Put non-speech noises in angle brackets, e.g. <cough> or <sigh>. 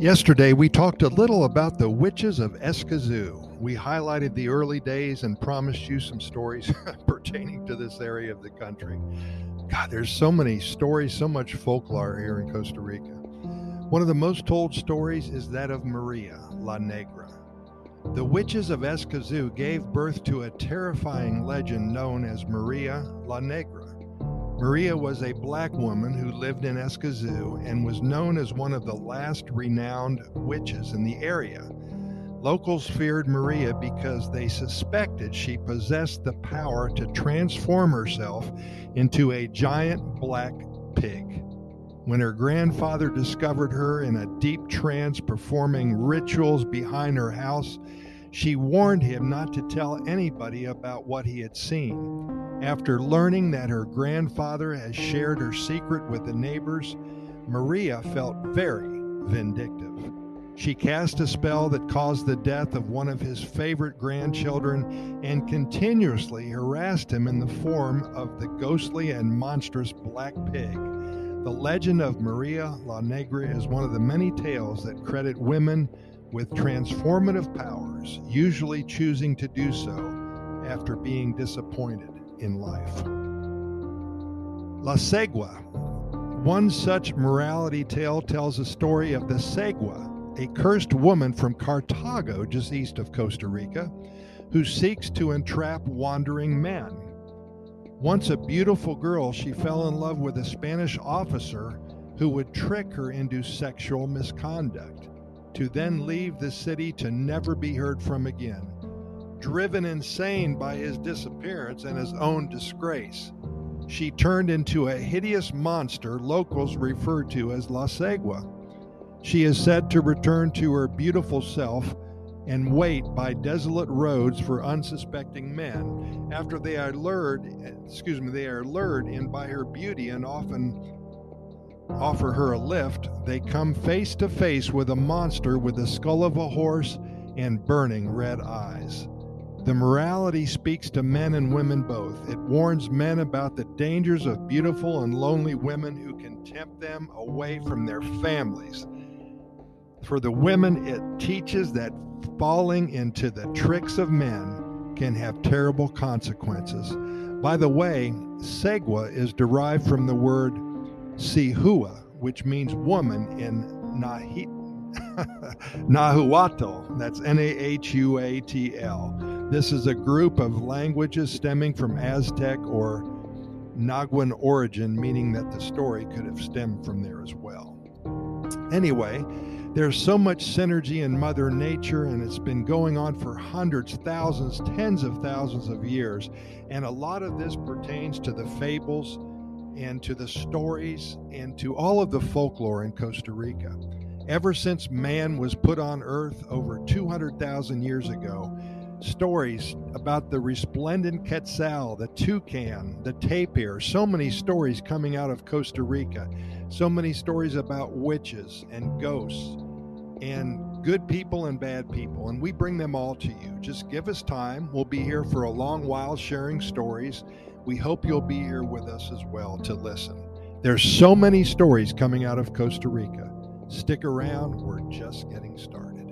Yesterday, we talked a little about the witches of Escazú. We highlighted the early days and promised you some stories <laughs> pertaining to this area of the country. God, there's so many stories, so much folklore here in Costa Rica. One of the most told stories is that of Maria La Negra. The witches of Escazú gave birth to a terrifying legend known as Maria La Negra. Maria was a black woman who lived in Escazú and was known as one of the last renowned witches in the area. Locals feared Maria because they suspected she possessed the power to transform herself into a giant black pig. When her grandfather discovered her in a deep trance performing rituals behind her house, she warned him not to tell anybody about what he had seen. After learning that her grandfather has shared her secret with the neighbors, Maria felt very vindictive. She cast a spell that caused the death of one of his favorite grandchildren and continuously harassed him in the form of the ghostly and monstrous black pig. The legend of Maria La Negra is one of the many tales that credit women with transformative powers, usually choosing to do so after being disappointed in life. La Segua. One such morality tale tells a story of the Segua, a cursed woman from Cartago, just east of Costa Rica, who seeks to entrap wandering men. Once a beautiful girl, she fell in love with a Spanish officer who would trick her into sexual misconduct, to then leave the city to never be heard from again driven insane by his disappearance and his own disgrace. She turned into a hideous monster locals refer to as La Segua. She is said to return to her beautiful self and wait by desolate roads for unsuspecting men after they are lured excuse me they are lured in by her beauty and often offer her a lift they come face to face with a monster with the skull of a horse and burning red eyes the morality speaks to men and women both. It warns men about the dangers of beautiful and lonely women who can tempt them away from their families. For the women, it teaches that falling into the tricks of men can have terrible consequences. By the way, Segua is derived from the word Sihua, which means woman in Nahi- <laughs> Nahuatl. That's N A H U A T L. This is a group of languages stemming from Aztec or Nahuan origin, meaning that the story could have stemmed from there as well. Anyway, there's so much synergy in Mother Nature, and it's been going on for hundreds, thousands, tens of thousands of years. And a lot of this pertains to the fables and to the stories and to all of the folklore in Costa Rica. Ever since man was put on earth over 200,000 years ago, stories about the resplendent quetzal, the toucan, the tapir, so many stories coming out of Costa Rica, so many stories about witches and ghosts and good people and bad people. And we bring them all to you. Just give us time. We'll be here for a long while sharing stories. We hope you'll be here with us as well to listen. There's so many stories coming out of Costa Rica. Stick around, we're just getting started.